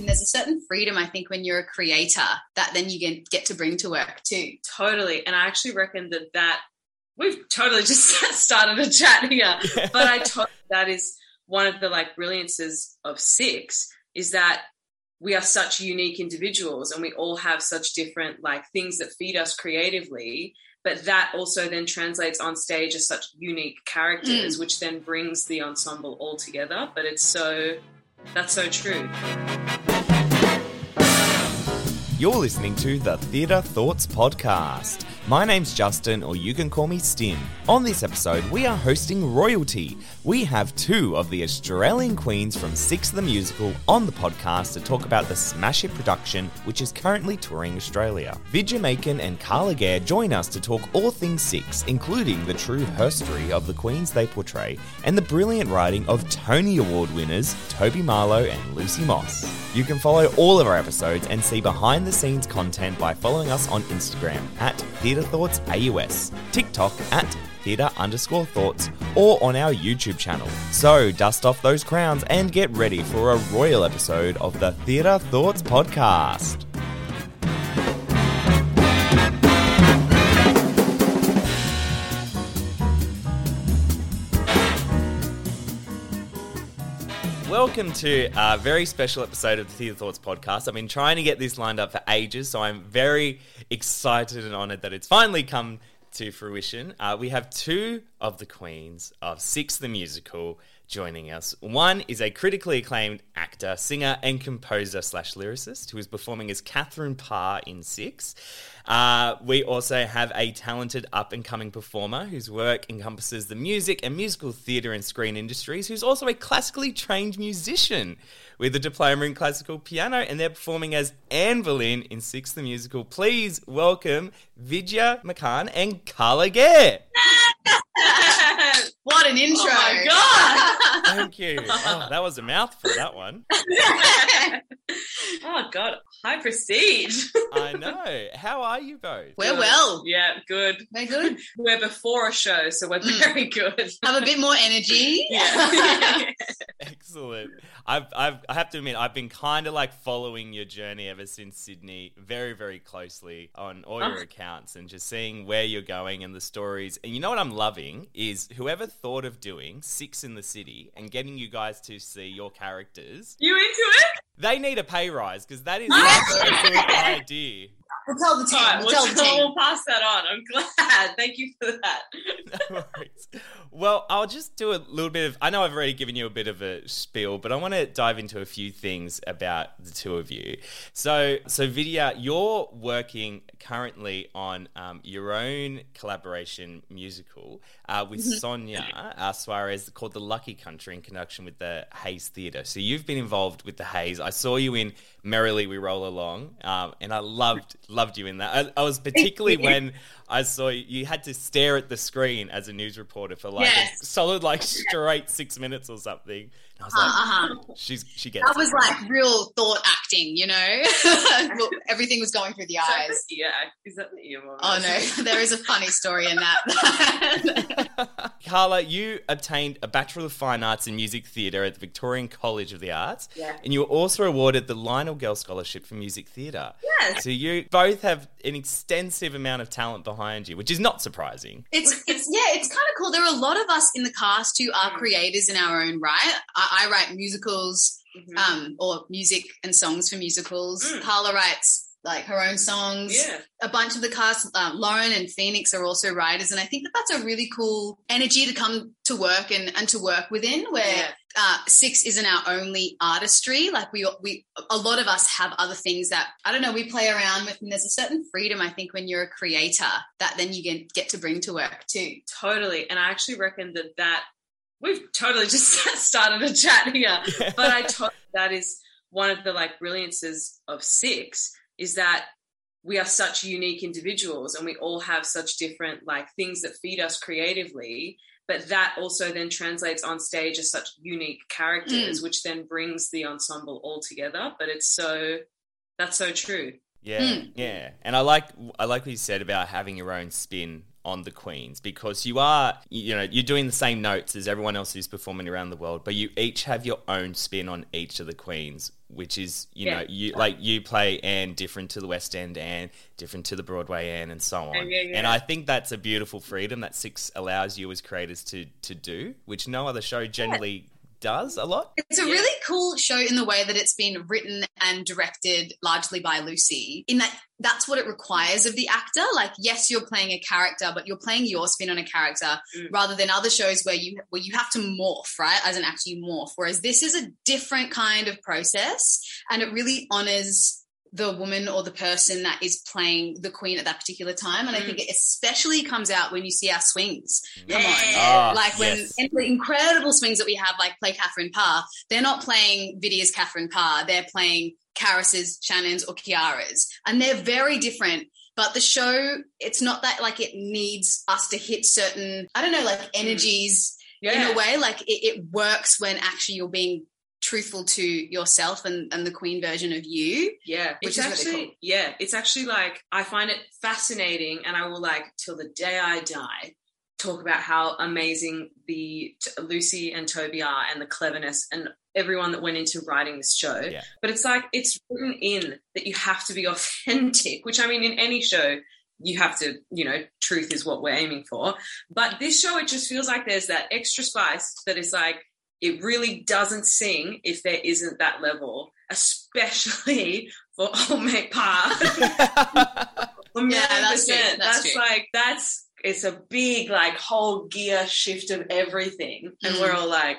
And there's a certain freedom, I think, when you're a creator that then you get, get to bring to work too. Totally. And I actually reckon that that we've totally just started a chat here, but I totally, that is one of the like brilliances of six is that we are such unique individuals and we all have such different like things that feed us creatively but that also then translates on stage as such unique characters mm. which then brings the ensemble all together but it's so that's so true you're listening to the Theatre Thoughts Podcast. My name's Justin, or you can call me Stim. On this episode, we are hosting Royalty. We have two of the Australian queens from Six the Musical on the podcast to talk about the smash hit production, which is currently touring Australia. Vidya Makan and Kala Gare join us to talk all things Six, including the true herstory of the queens they portray and the brilliant writing of Tony Award winners Toby Marlow and Lucy Moss. You can follow all of our episodes and see behind the scenes content by following us on Instagram at Theatre Thoughts AUS, TikTok at Theatre underscore thoughts, or on our YouTube channel. So dust off those crowns and get ready for a royal episode of the Theatre Thoughts podcast. Welcome to a very special episode of the Theatre Thoughts podcast. I've been trying to get this lined up for ages, so I'm very excited and honoured that it's finally come to fruition. Uh, we have two of the queens of Six the Musical joining us. One is a critically acclaimed actor, singer, and composer slash lyricist who is performing as Catherine Parr in Six. Uh, we also have a talented up and coming performer whose work encompasses the music and musical theatre and screen industries, who's also a classically trained musician with a diploma in classical piano, and they're performing as Anne Boleyn in Six the Musical. Please welcome Vidya Makan and Kala Gare. What an intro! Oh my god! Thank you. Oh, that was a mouthful, that one. oh, God. High prestige. I know. How are you both? We're good. well. Yeah, good. We're good. We're before a show, so we're mm. very good. Have a bit more energy. Yeah. Excellent. I've, I've, I have to admit, I've been kind of like following your journey ever since Sydney very, very closely on all your oh. accounts and just seeing where you're going and the stories. And you know what I'm loving is whoever thought of doing Six in the City and getting you guys to see your characters. You into it? They need a pay rise because that is a good idea. We'll tell the team. Right, we'll, we'll, tell the team. We'll pass that on. I'm glad. Thank you for that. no worries. Well, I'll just do a little bit of. I know I've already given you a bit of a spiel, but I want to dive into a few things about the two of you. So, so Vidya, you're working currently on um, your own collaboration musical uh, with mm-hmm. Sonya uh, Suares called "The Lucky Country" in conjunction with the Hayes Theatre. So you've been involved with the Hayes. I saw you in "Merrily We Roll Along," um, and I loved loved you in that. I, I was particularly when I saw you, you had to stare at the screen as a news reporter for like yes. a solid like straight six minutes or something. I was like, uh-huh. she's she gets. That was like real thought acting, you know. Everything was going through the eyes. Yeah, is that the ear? Oh no, there is a funny story in that. Kala, you obtained a Bachelor of Fine Arts in Music Theatre at the Victorian College of the Arts. Yeah. And you were also awarded the Lionel Girl Scholarship for Music Theatre. Yes. So you both have an extensive amount of talent behind you, which is not surprising. It's it's yeah, it's kind of cool. There are a lot of us in the cast who are mm. creators in our own right. I, I write musicals mm-hmm. um, or music and songs for musicals. Mm. Kala writes like her own songs. Yeah. A bunch of the cast, um, Lauren and Phoenix are also writers. And I think that that's a really cool energy to come to work and, and to work within where yeah. uh, Six isn't our only artistry. Like we, we, a lot of us have other things that, I don't know, we play around with. And there's a certain freedom, I think, when you're a creator that then you get, get to bring to work too. Totally. And I actually reckon that that we've totally just started a chat here, but I totally, that is one of the like brilliances of Six is that we are such unique individuals and we all have such different like things that feed us creatively but that also then translates on stage as such unique characters mm. which then brings the ensemble all together. But it's so that's so true. Yeah. Mm. yeah. And i like i like what you said about having your own spin on the queens because you are you know you're doing the same notes as everyone else who's performing around the world but you each have your own spin on each of the queens which is you Yeah. know you like you play Anne different to the West End Anne different to the Broadway Anne and so on. Yeah, yeah, and I think that's a beautiful freedom that Six allows you as creators to to do which no other show generally does a lot It's a Yeah. really cool show in the way that it's been written and directed largely by Lucy. In that, that's what it requires of the actor. Like, yes, you're playing a character, but you're playing your spin on a character, Mm. rather than other shows where you where you have to morph, right? As an actor, you morph. Whereas this is a different kind of process, and it really honors the woman or the person that is playing the queen at that particular time. And I Mm. think it especially comes out when you see our swings. Come on Ah, like when yes. the incredible swings that we have, like play Catherine Parr, they're not playing Vidya's Catherine Parr, they're playing Karis's, Shannon's, or Kiara's, and they're very different. But the show, it's not that like it needs us to hit certain, I don't know, like energies Yeah. in a way. Like it, it works when actually you're being truthful to yourself and, and the queen version of you. Yeah, Which it's is really actually cool. yeah, it's actually like I find it fascinating, and I will like till the day I die talk about how amazing the t- Lucy and Toby are, and the cleverness, and everyone that went into writing this show. Yeah. But it's like it's written in that you have to be authentic, which I mean, in any show. You have to, you know, truth is what we're aiming for. But this show, it just feels like there's that extra spice that is like, it really doesn't sing if there isn't that level, especially for Old Mate Pa. A million that's true, that's That's true. like that's it's a big like whole gear shift of everything, and Mm. we're all like,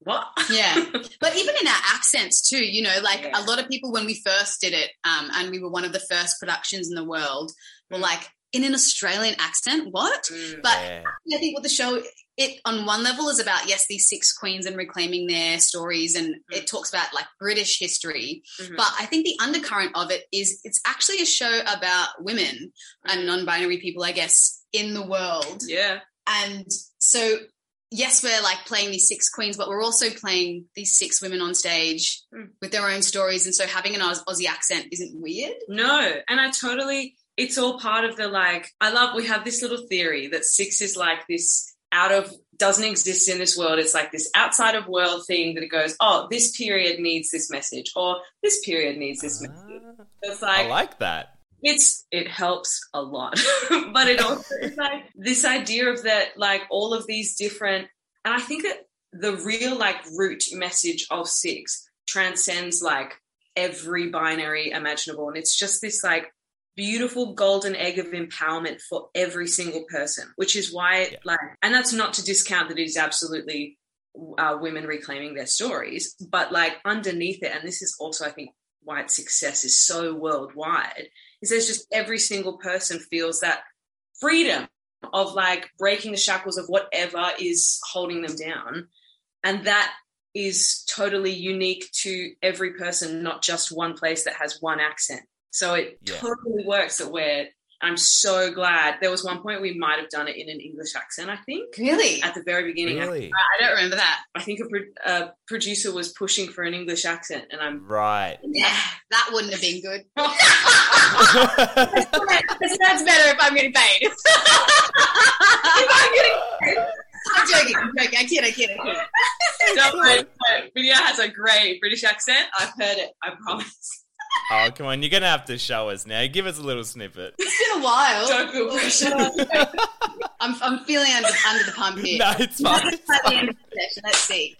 what? Yeah. But even in our accents too, you know, like Yeah. a lot of people when we first did it, um, and we were one of the first productions in the world, were Mm. like, in an Australian accent, what? Mm. But Yeah. I think what the show it on one level is about yes, these six queens and reclaiming their stories, and it talks about like British history. Mhm. But I think the undercurrent of it is it's actually a show about women and non-binary people, I guess, in the world. yeah, And so, yes, we're like playing these six queens, but we're also playing these six women on stage Mm. with their own stories. And so, having an Aus- Aussie accent isn't weird. no, and I totally. It's all part of the like. I love. We have this little theory that six is like this out of doesn't exist in this world. It's like this outside of world thing that it goes. Oh, this period needs this message, or this period needs this message. Ah, It's I like like that. it's it helps a lot but it also is like this idea of that like all of these different and i think that the real like root message of six transcends like every binary imaginable and it's just this like beautiful golden egg of empowerment for every single person which is why Yeah. like and that's not to discount that it is absolutely uh, women reclaiming their stories but like underneath it and this is also i think why its success is so worldwide is there's just every single person feels that freedom of like breaking the shackles of whatever is holding them down and that is totally unique to every person not just one place that has one accent so it Yeah. totally works that we're i'm so glad there was one point we might have done it in an english accent i think Really? at the very beginning I- Really? I don't remember that. I think a, pro- a producer was pushing for an english accent and i'm Right. Yeah, that wouldn't have been good. That's better if I'm getting paid. I'm joking. I'm joking. I kid. I kid. I kid. Don't worry, Vidya has a great British accent. I've heard it. I promise. Oh, come on. You're going to have to show us now. Give us a little snippet. It's been a while. Don't feel pressure. I'm, I'm feeling under, under the pump here. no, it's fine. At the end of the session, let's see.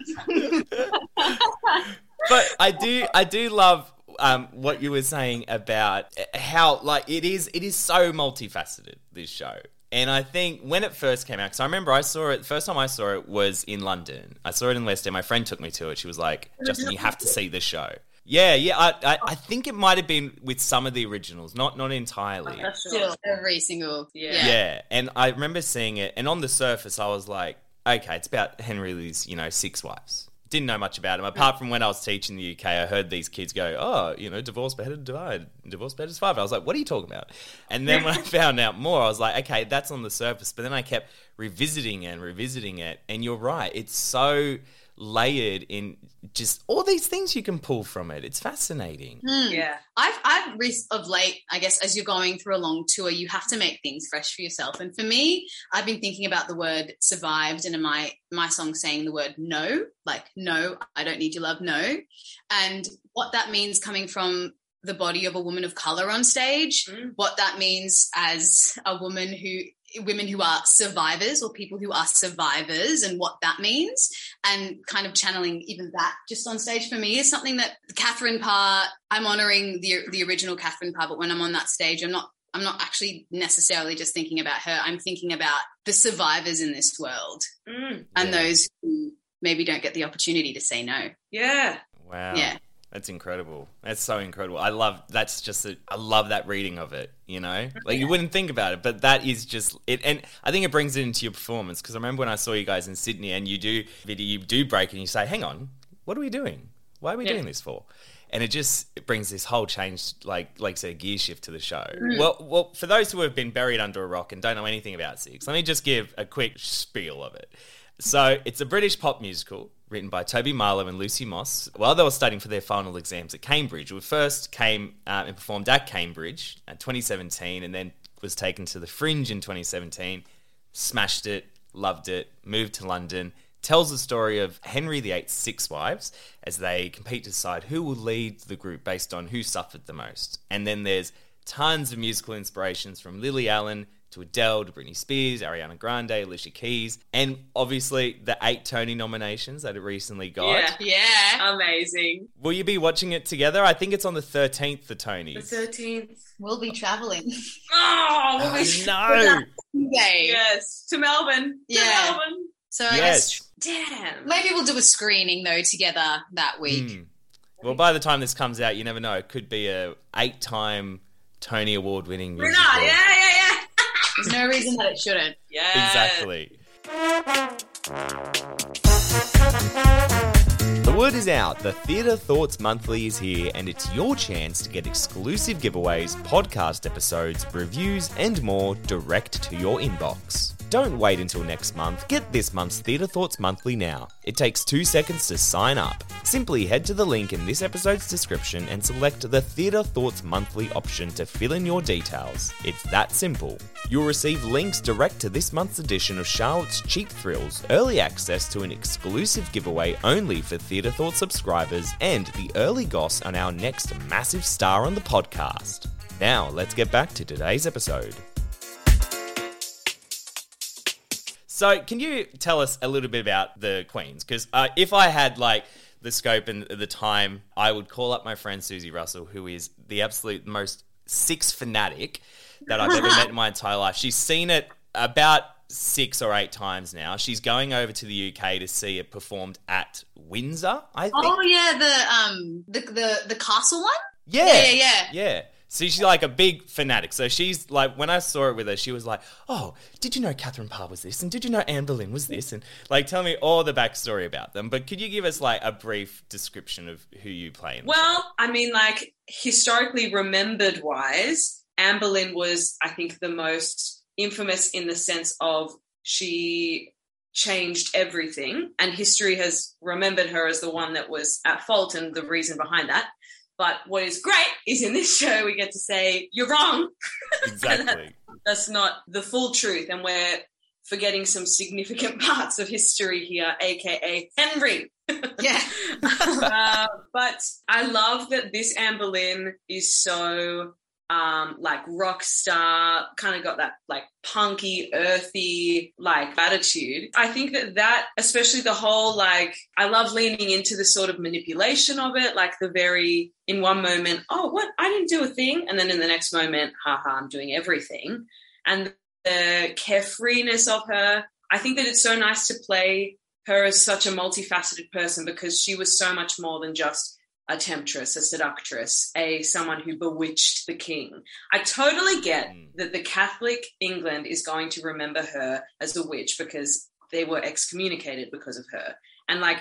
but I do I do love um, what you were saying about how like it is it is so multifaceted this show. And I think when it first came out, because I remember I saw it, the first time I saw it was in London. I saw it in West End. My friend took me to it. She was like, Justin, you have to see this show. Yeah, yeah. I, I, oh. I think it might have been with some of the originals, not not entirely. Oh, Still, every single. Yeah. Yeah, and I remember seeing it, and on the surface, I was like, okay, it's about Henry Lee's, you know, six wives. Didn't know much about him mm. apart from when I was teaching the UK. I heard these kids go, "Oh, you know, divorce better than divide, divorce better than five. I was like, "What are you talking about?" And then when I found out more, I was like, "Okay, that's on the surface." But then I kept revisiting and revisiting it, and you're right, it's so layered in just all these things you can pull from it. It's fascinating. Hmm. Yeah. I've, I've re- of late, I guess, as you're going through a long tour, you have to make things fresh for yourself. And for me, I've been thinking about the word survived, and in my my song saying the word no, like no, I don't need your love, no, and what that means coming from the body of a woman of color on stage, Mm. what that means as a woman who women who are survivors or people who are survivors and what that means and kind of channeling even that just on stage for me is something that Catherine Parr I'm honoring the the original Catherine Parr but when I'm on that stage I'm not I'm not actually necessarily just thinking about her I'm thinking about the survivors in this world Mm. and Yeah. those who maybe don't get the opportunity to say no Yeah. Wow. yeah That's incredible. That's so incredible. I love that's just a, I love that reading of it, you know? Like you wouldn't think about it, but that is just it and I think it brings it into your performance because I remember when I saw you guys in Sydney and you do Vidya you do break and you say, "Hang on, what are we doing? Why are we Yeah. doing this for?" And it just it brings this whole change like like say gear shift to the show. Mm. Well, well, for those who have been buried under a rock and don't know anything about Six, let me just give a quick spiel of it. So it's a British pop musical written by Toby Marlow and Lucy Moss while they were studying for their final exams at Cambridge. We first came uh, and performed at Cambridge in 2017 and then was taken to the Fringe in 2017, smashed it, loved it, moved to London. Tells the story of Henry VIII's six wives as they compete to decide who will lead the group based on who suffered the most. And then there's tons of musical inspirations from Lily Allen to Adele to Britney Spears, Ariana Grande, Alicia Keys, and obviously the eight Tony nominations that it recently got. Yeah. yeah Amazing. Will you be watching it together? I think it's on the 13th, the Tonys. The 13th. we'll be traveling Oh, we'll I be- know. Yay. Yes. To Melbourne. To Melbourne. so I guess Yes. Damn. maybe we'll do a screening though together that week Mm. Well, by the time this comes out, you never know. It could be a eight-time Tony Award-winning Renard. Yeah, yeah, yeah. There's no reason that it shouldn't Yeah. Exactly. The word is out. The Theatre Thoughts Monthly is here, and it's your chance to get exclusive giveaways, podcast episodes, reviews, and more direct to your inbox. Don't wait until next month. Get this month's Theatre Thoughts Monthly now. It takes two seconds to sign up. Simply head to the link in this episode's description and select the Theatre Thoughts Monthly option to fill in your details. It's that simple. You'll receive links direct to this month's edition of Charlotte's Cheap Thrills, early access to an exclusive giveaway only for Theatre Thoughts subscribers, and the early goss on our next massive star on the podcast. Now, let's get back to today's episode. So, can you tell us a little bit about the Queens? Because uh, if I had like the scope and the time, I would call up my friend Susie Russell, who is the absolute most six fanatic that I've ever met in my entire life. She's seen it about six or eight times now. She's going over to the UK to see it performed at Windsor. I think. oh yeah the um the the, the castle one yeah, yeah yeah yeah yeah. So she's like a big fanatic. So she's like, when I saw it with her, she was like, "Oh, did you know Catherine Parr was this? And did you know Anne Boleyn was this? And like, tell me all the backstory about them. But could you give us like a brief description of who you play? Well, I mean, like historically remembered wise, Anne Boleyn was, I think, the most infamous in the sense of she changed everything, and history has remembered her as the one that was at fault and the reason behind that. But what is great is in this show we get to say you're wrong. exactly. That's not the full truth, and we're forgetting some significant parts of history here, aka Henry. yeah uh, but I love that this Anne Boleyn is so um, like rock star, kind of got that like punky, earthy like attitude. I think that that, especially the whole like, I love leaning into the sort of manipulation of it, like the very in one moment, oh, what I didn't do a thing, and then in the next moment, haha, I'm doing everything, and the carefreeness of her. I think that it's so nice to play her as such a multifaceted person because she was so much more than just a temptress, a seductress, a someone who bewitched the king. I totally get Mm. that the Catholic England is going to remember her as a witch because they were excommunicated because of her. And like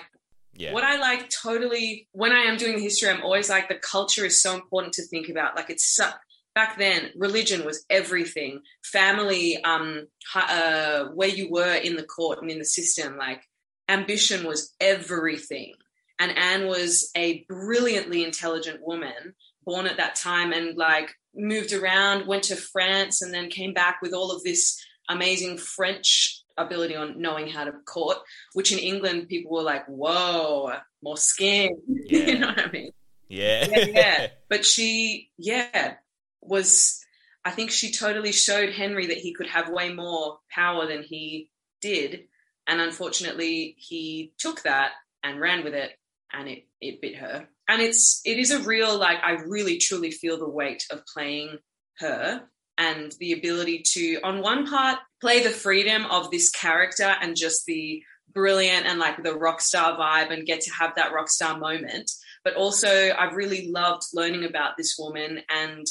Yeah. what I like totally when I am doing the history, I'm always like the culture is so important to think about. Like it's so, back then, religion was everything. Family, um, uh, where you were in the court and in the system, like ambition was everything. And Anne was a brilliantly intelligent woman born at that time and like moved around, went to France, and then came back with all of this amazing French ability on knowing how to court, which in England people were like, whoa, more skin. Yeah. you know what I mean? Yeah. yeah, yeah. But she, yeah, was, I think she totally showed Henry that he could have way more power than he did. And unfortunately, he took that and ran with it and it, it bit her. And it's, it is a real, like, I really truly feel the weight of playing her and the ability to, on one part, play the freedom of this character and just the brilliant and like the rock star vibe and get to have that rock star moment. But also, I've really loved learning about this woman and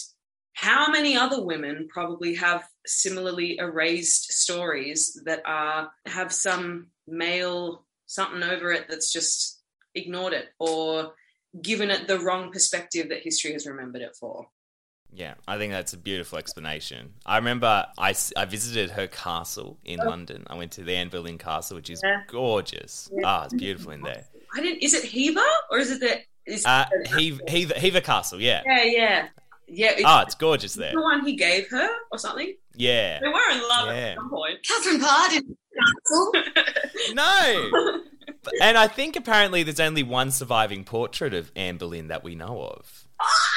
how many other women probably have similarly erased stories that are have some male something over it that's just ignored it or given it the wrong perspective that history has remembered it for. Yeah, I think that's a beautiful explanation. I remember I, I visited her castle in London. I went to the Anne Boleyn Castle, which is Yeah. gorgeous. Ah, it's beautiful in there. I didn't. Is it Hever or is it the? Is Uh, Hever, Hever, Hever Castle, yeah. yeah, yeah, yeah. It's Ah, it's gorgeous there. the one he gave her or something. Yeah. They were in love Yeah. at some point. Catherine Parr didn't castle. No! And I think apparently there's only one surviving portrait of Anne Boleyn that we know of,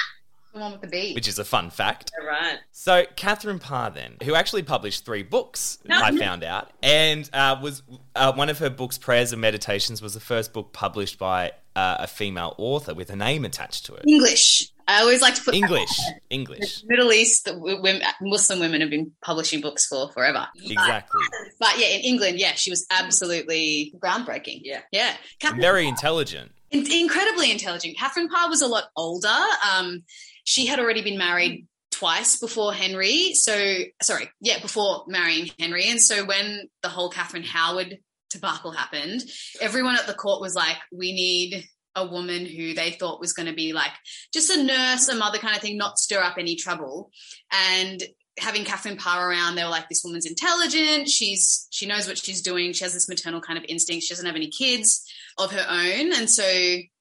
the one with the bee. which is a fun fact. All right. So Catherine Parr, then, who actually published three books, I found out, and uh, was uh, one of her books, Prayers and Meditations, was the first book published by uh, a female author with a name attached to it. English. I always like to put English, English, Middle East, the women, Muslim women have been publishing books for forever. exactly. But yeah, in England, yeah, she was absolutely groundbreaking. Yeah. Yeah. Catherine, Very intelligent. in- incredibly intelligent. Catherine Parr was a lot older. Um, she had already been married twice before Henry. So, sorry, yeah, before marrying Henry. And so when the whole Catherine Howard debacle happened, everyone at the court was like, we need a woman who they thought was going to be like just a nurse, a mother kind of thing, not stir up any trouble. And having Catherine Parr around, they were like, this woman's intelligent. She's she knows what she's doing. She has this maternal kind of instinct. She doesn't have any kids of her own, and so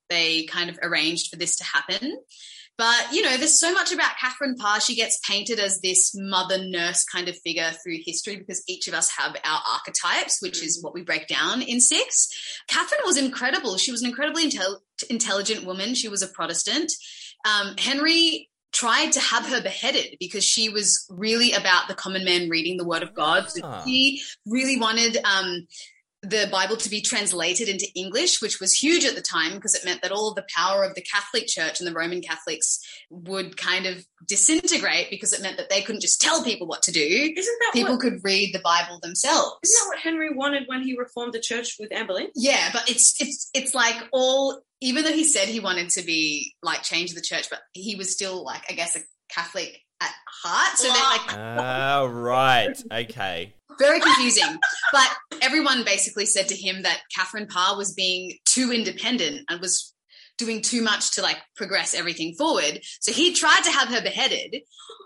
they kind of arranged for this to happen. But you know, there's so much about Catherine Parr. She gets painted as this mother nurse kind of figure through history because each of us have our archetypes, which is what we break down in six. Catherine was incredible. She was an incredibly intel- intelligent woman. She was a Protestant. Um, Henry tried to have her beheaded because she was really about the common man reading the word of God. So Ah. He really wanted um, the Bible to be translated into English, which was huge at the time because it meant that all of the power of the Catholic Church and the Roman Catholics would kind of disintegrate because it meant that they couldn't just tell people what to do. Isn't that People what, could read the Bible themselves. Isn't that what Henry wanted when he reformed the church with Anne Boleyn? Yeah, but it's it's it's like all even though he said he wanted to be like change the church, but he was still like I guess a Catholic at heart. So that like Ah, right. Okay. very confusing. but everyone basically said to him that Catherine Parr was being too independent and was doing too much to like progress everything forward. So he tried to have her beheaded,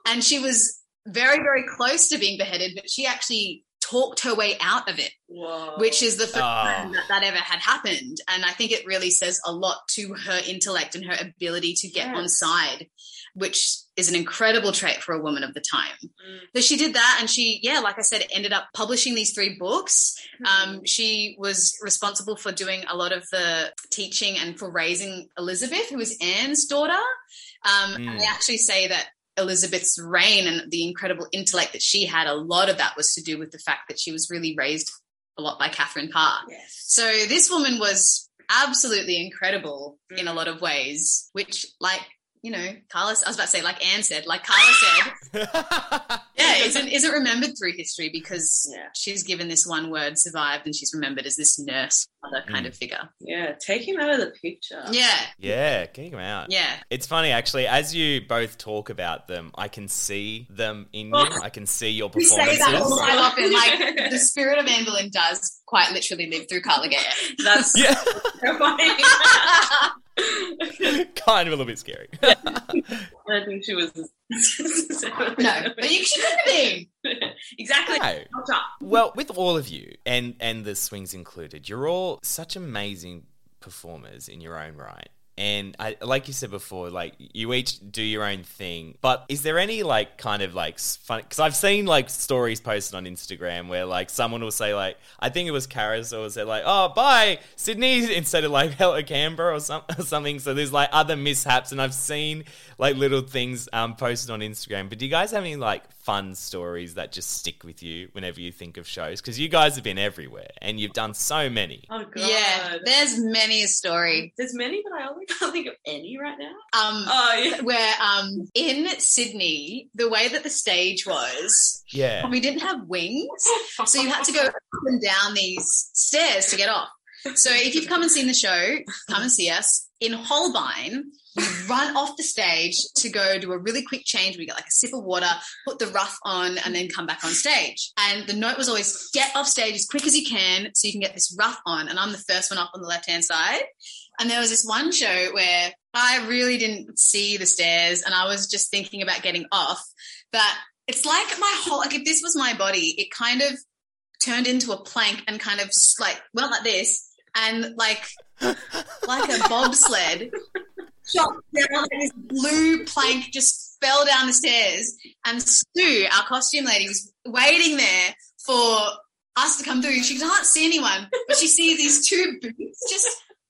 and she was very very close to being beheaded, but she actually talked her way out of it Whoa. which is the first Oh. time that that ever had happened. And I think it really says a lot to her intellect and her ability to get Yes. on side, which is an incredible trait for a woman of the time. Mm. So she did that, and she, yeah, like I said, ended up publishing these three books. Um, she was responsible for doing a lot of the teaching and for raising Elizabeth, who was Anne's daughter. Um, Mm. And they actually say that Elizabeth's reign and the incredible intellect that she had, a lot of that was to do with the fact that she was really raised a lot by Catherine Parr. yes. So this woman was absolutely incredible in a lot of ways, which, like, you know, Kala, I was about to say, like Anne said, like Kala said, yeah, isn't isn't remembered through history because Yeah. she's given this one word survived and she's remembered as this nurse mother kind Mm. of figure. Yeah, take him out of the picture. Yeah, yeah, getting him out. yeah. It's funny actually, as you both talk about them, I can see them in you. I can see your We say performances. that all so often. Like the spirit of Anne Boleyn does quite literally live through Kala Gare. That's Yeah. so funny. kind of a little bit scary. I think she was. No, but you should have been. exactly. No. Well, with all of you and and the swings included, you're all such amazing performers in your own right. And I, like you said before, like you each do your own thing. But is there any like kind of like fun? Because I've seen like stories posted on Instagram where like someone will say like I think it was Karis or say like oh bye Sydney instead of like hello Canberra or, some, or something. So there's like other mishaps, and I've seen like little things um posted on Instagram. But do you guys have any like fun stories that just stick with you whenever you think of shows? Because you guys have been everywhere and you've done so many. Oh god. Yeah, there's many a story. There's many, but I only can't think of any right now. Um, Oh yeah. where um in Sydney, the way that the stage was, Yeah. we didn't have wings, so you had to go up and down these stairs to get off. So if you've come and seen the show, come and see us in Holbein. You run off the stage to go do a really quick change. We get like a sip of water, put the ruff on, and then come back on stage. And the note was always get off stage as quick as you can so you can get this ruff on. And I'm the first one up on the left hand side. And there was this one show where I really didn't see the stairs and I was just thinking about getting off. But it's like my whole, like if this was my body, it kind of turned into a plank and kind of like went like this and like, like a bobsled shot down this blue plank just fell down the stairs. And Sue, our costume lady, was waiting there for us to come through. She can't see anyone, but she sees these two boots just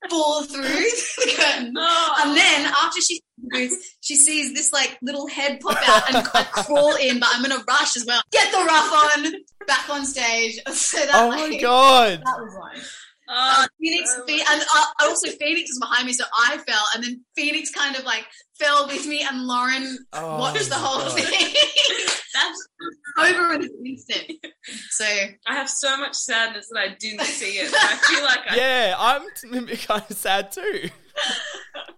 fall through the curtain. Oh. And then after she sees boots, she sees this like little head pop out and like, crawl in, but I'm gonna rush as well. Get the ruff on, back on stage. So that Oh like, my god. that was one. Oh, Uh, Phoenix, Oh Phe- my and uh, also Phoenix was behind me, so I fell, and then Phoenix kind of like fell with me, and Lauren Oh watched the whole God. thing that's. over in an instant. So I have so much sadness that I didn't see it. I feel like I. Yeah, I'm kind of sad too.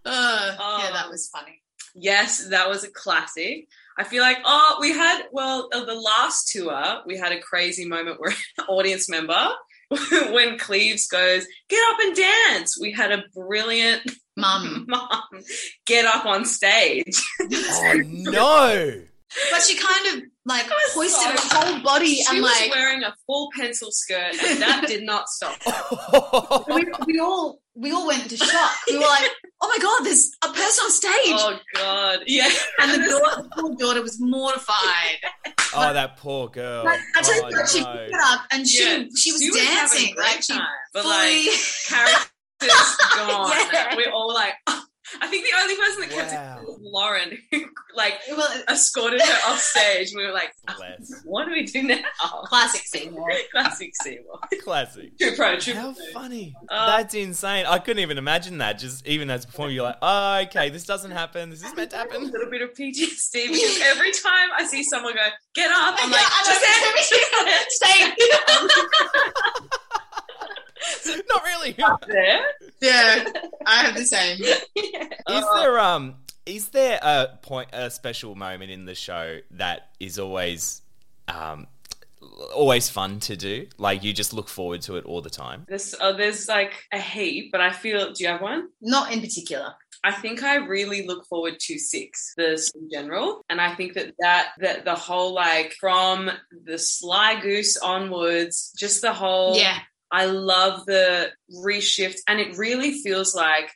uh, Oh. yeah, that was funny. Yes, that was a classic. I feel like, oh, we had, well, uh, the last tour, we had a crazy moment where an audience member, when Cleves goes, get up and dance, we had a brilliant Mum, mom get up on stage. Oh no. but she kind of like hoisted so- her whole body She and was like wearing a full pencil skirt, and that did not stop. we, we all we all went into shock. We were like, oh my god, there's a person on stage, Oh, God. Yeah. and the daughter, the poor daughter was mortified. oh, that poor girl. Like, I tell you oh, what, she no. picked it up and she Yeah. she was She having a dancing great like she time, but fully. like, characters gone. Yeah. We're all like, I think the only person that kept Wow. it was Lauren, who like well, escorted her off stage. We were like, Bless. what do we do now? classic Seymour. Classic Seymour. Classic. True pro, true How pro. funny. Uh, That's insane. I couldn't even imagine that. Just even as a performer, you're like, oh, okay, this doesn't happen. This is meant to happen. A little bit of PTSD because every time I see someone go, get up, I'm like, Yeah, I know, just Stay. Not really. yeah, I have the same. Is Uh, there um is there a point a special moment in the show that is always um always fun to do? Like you just look forward to it all the time? There's, uh, there's like a heap, but I feel, do you have one? Not in particular. I think I really look forward to six, the in general, and I think that that that the whole like from the Sly Goose onwards, just the whole. Yeah, I love the reshift, and it really feels like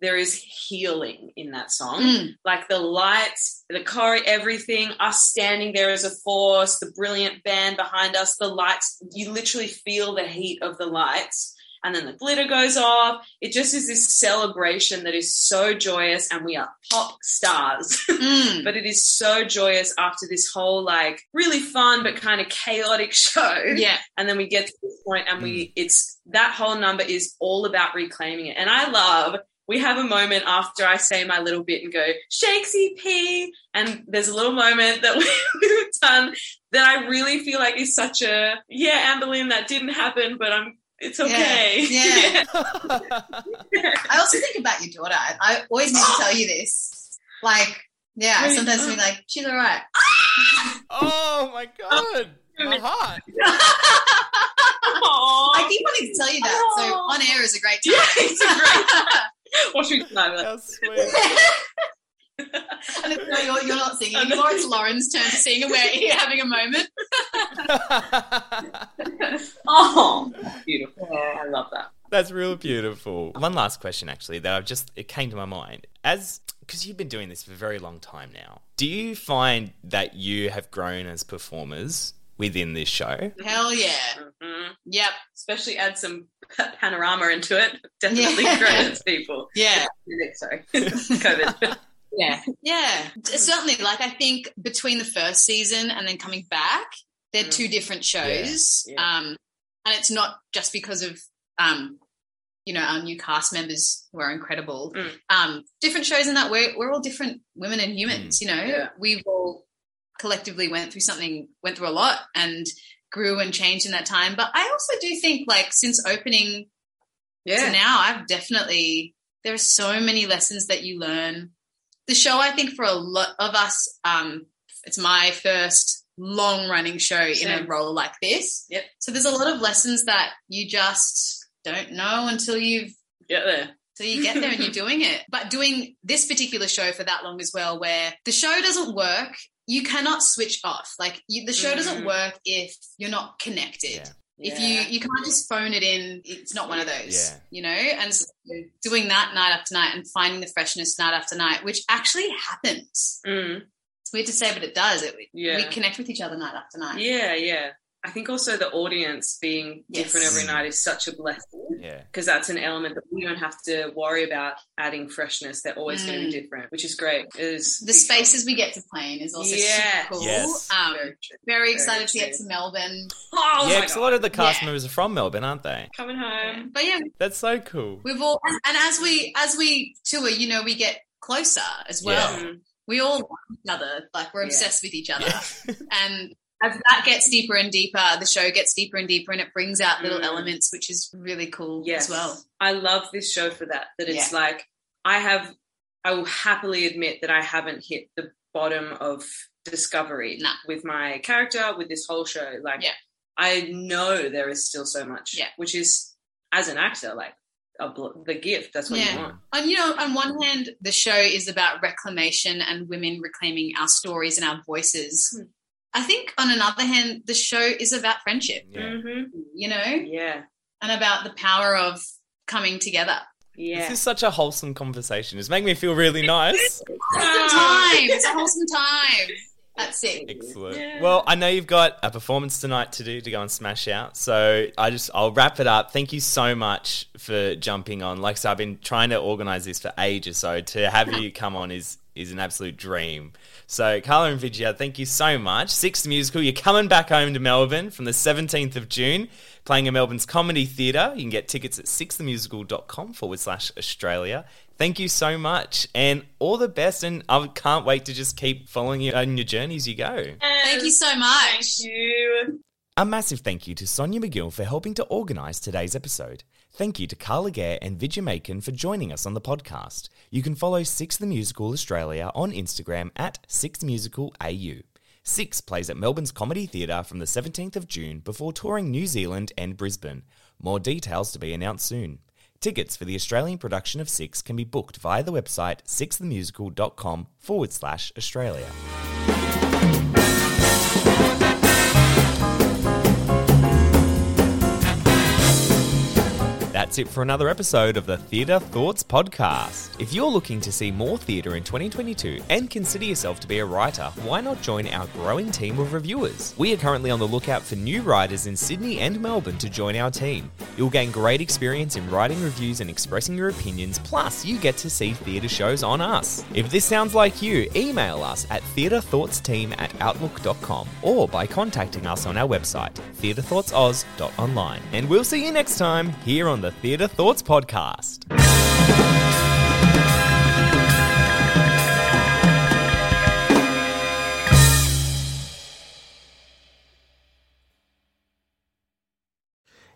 there is healing in that song. Mm. Like the lights, the choreo, everything, us standing there as a force, the brilliant band behind us, the lights. You literally feel the heat of the lights. And then the glitter goes off. It just is this celebration that is so joyous, and we are pop stars. Mm. but it is so joyous after this whole like really fun but kind of chaotic show yeah, and then we get to this point and we it's that whole number is all about reclaiming it and i love we have a moment after i say my little bit and go shakesy p and there's a little moment that we've done that i really feel like is such a yeah amberlynn that didn't happen but i'm it's okay Yeah. I also think about your daughter. I, I always need to tell you this. Like, yeah, I sometimes think oh. like she's all right. oh my god. Oh, my heart. Aw. I keep wanting to tell you that. So Oh. on air is a great time. Yeah, it's a great what should we time. How sweet. and it's, no, you're, you're not singing anymore. It's Lauren's turn to sing, and we're having a moment. Oh, beautiful. I love that. That's real beautiful. One last question, actually, that I've just it came to my mind as because you've been doing this for a very long time now. Do you find that you have grown as performers within this show? Hell yeah. Mhm. Yep. Especially add some panorama into it. Definitely Yeah. credits people. Yeah. Sorry, COVID. Yeah. Yeah. Certainly. Like, I think between the first season and then coming back, they're Mm. two different shows. Yeah. Yeah. Um, and it's not just because of, um, you know, our new cast members who are incredible. Mm. Um, different shows in that we're, we're all different women and humans, you know, Yeah. we've all collectively went through something, went through a lot and grew and changed in that time. But I also do think like since opening to Yeah. now I've definitely there are so many lessons that you learn. The show I think for a lot of us, um, it's my first long running show in a role like this. Yep. So there's a lot of lessons that you just don't know until you've Get there. so you get there and you're doing it. But doing this particular show for that long as well, where the show doesn't work, you cannot switch off. Like you, the show doesn't Mhm. work if you're not connected Yeah. If you you can't just phone it in it's not one of those Yeah. you know and so doing that night after night and finding the freshness night after night which actually happens Mm. it's weird to say but it does it, Yeah. we connect with each other night after night Yeah, yeah. I think also the audience being different every night is such a blessing Yeah. because that's an element that we don't have to worry about adding freshness. They're always going to Mm. be different, which is great. It is the spaces we get to play in is also Yeah. super cool Yes. um Very true. very Very excited to get to melbourne Oh yeah, because a lot of the cast Yeah. members are from Melbourne, aren't they? coming home. but yeah That's so cool. we've all and, and as we as we tour you know we get closer as well Mm. we all love each other like we're Yeah. obsessed with each other Yeah. and as that gets deeper and deeper the show gets deeper and deeper and it brings out little Mm. elements which is really cool Yes. as well I love this show for that. That it's like I have. I will happily admit that I haven't hit the bottom of discovery Nah. with my character with this whole show. Like, Yeah. I know there is still so much. Yeah. which is as an actor, like a bl- the gift. That's what Yeah. you want. and you know on one hand the show is about reclamation and women reclaiming our stories and our voices Hmm. I think on another hand the show is about friendship Yeah. Mm-hmm. you know Yeah, and about the power of coming together yeah. This is such a wholesome conversation. It's making me feel really nice. wholesome time it's a wholesome time that's it Excellent. Yeah. Well, I know you've got a performance tonight to do to go and smash out. So I just I'll wrap it up. Thank you so much for jumping on. Like I said, I've been trying to organize this for ages, so to have you come on is is an absolute dream. So Kala and Vidya, thank you so much. Sixth musical, you're coming back home to Melbourne from the 17th of June, playing at Melbourne's Comedy Theatre. You can get tickets at sixthmusical.com forward slash Australia. Thank you so much and all the best. And I can't wait to just keep following you on your journey as you go. thank you so much Thank you. A massive thank you to Sonia McGill for helping to organise today's episode. Thank you to Kala Gare and Vidya Makan for joining us on the podcast. You can follow Six the Musical Australia on Instagram at Six Musical AU. Six plays at Melbourne's Comedy Theatre from the 17th of June before touring New Zealand and Brisbane. More details to be announced soon. Tickets for the Australian production of Six can be booked via the website sixthemusical.com forward slash Australia. That's it for another episode of the Theatre Thoughts Podcast. If you're looking to see more theatre in 2022 and consider yourself to be a writer, why not join our growing team of reviewers? We are currently on the lookout for new writers in Sydney and Melbourne to join our team. You'll gain great experience in writing reviews and expressing your opinions, plus, you get to see theatre shows on us. If this sounds like you, email us at theatrethoughtsteam at outlook.com or by contacting us on our website, theatrethoughtsoz.online. And we'll see you next time here on the Theatre Thoughts Podcast.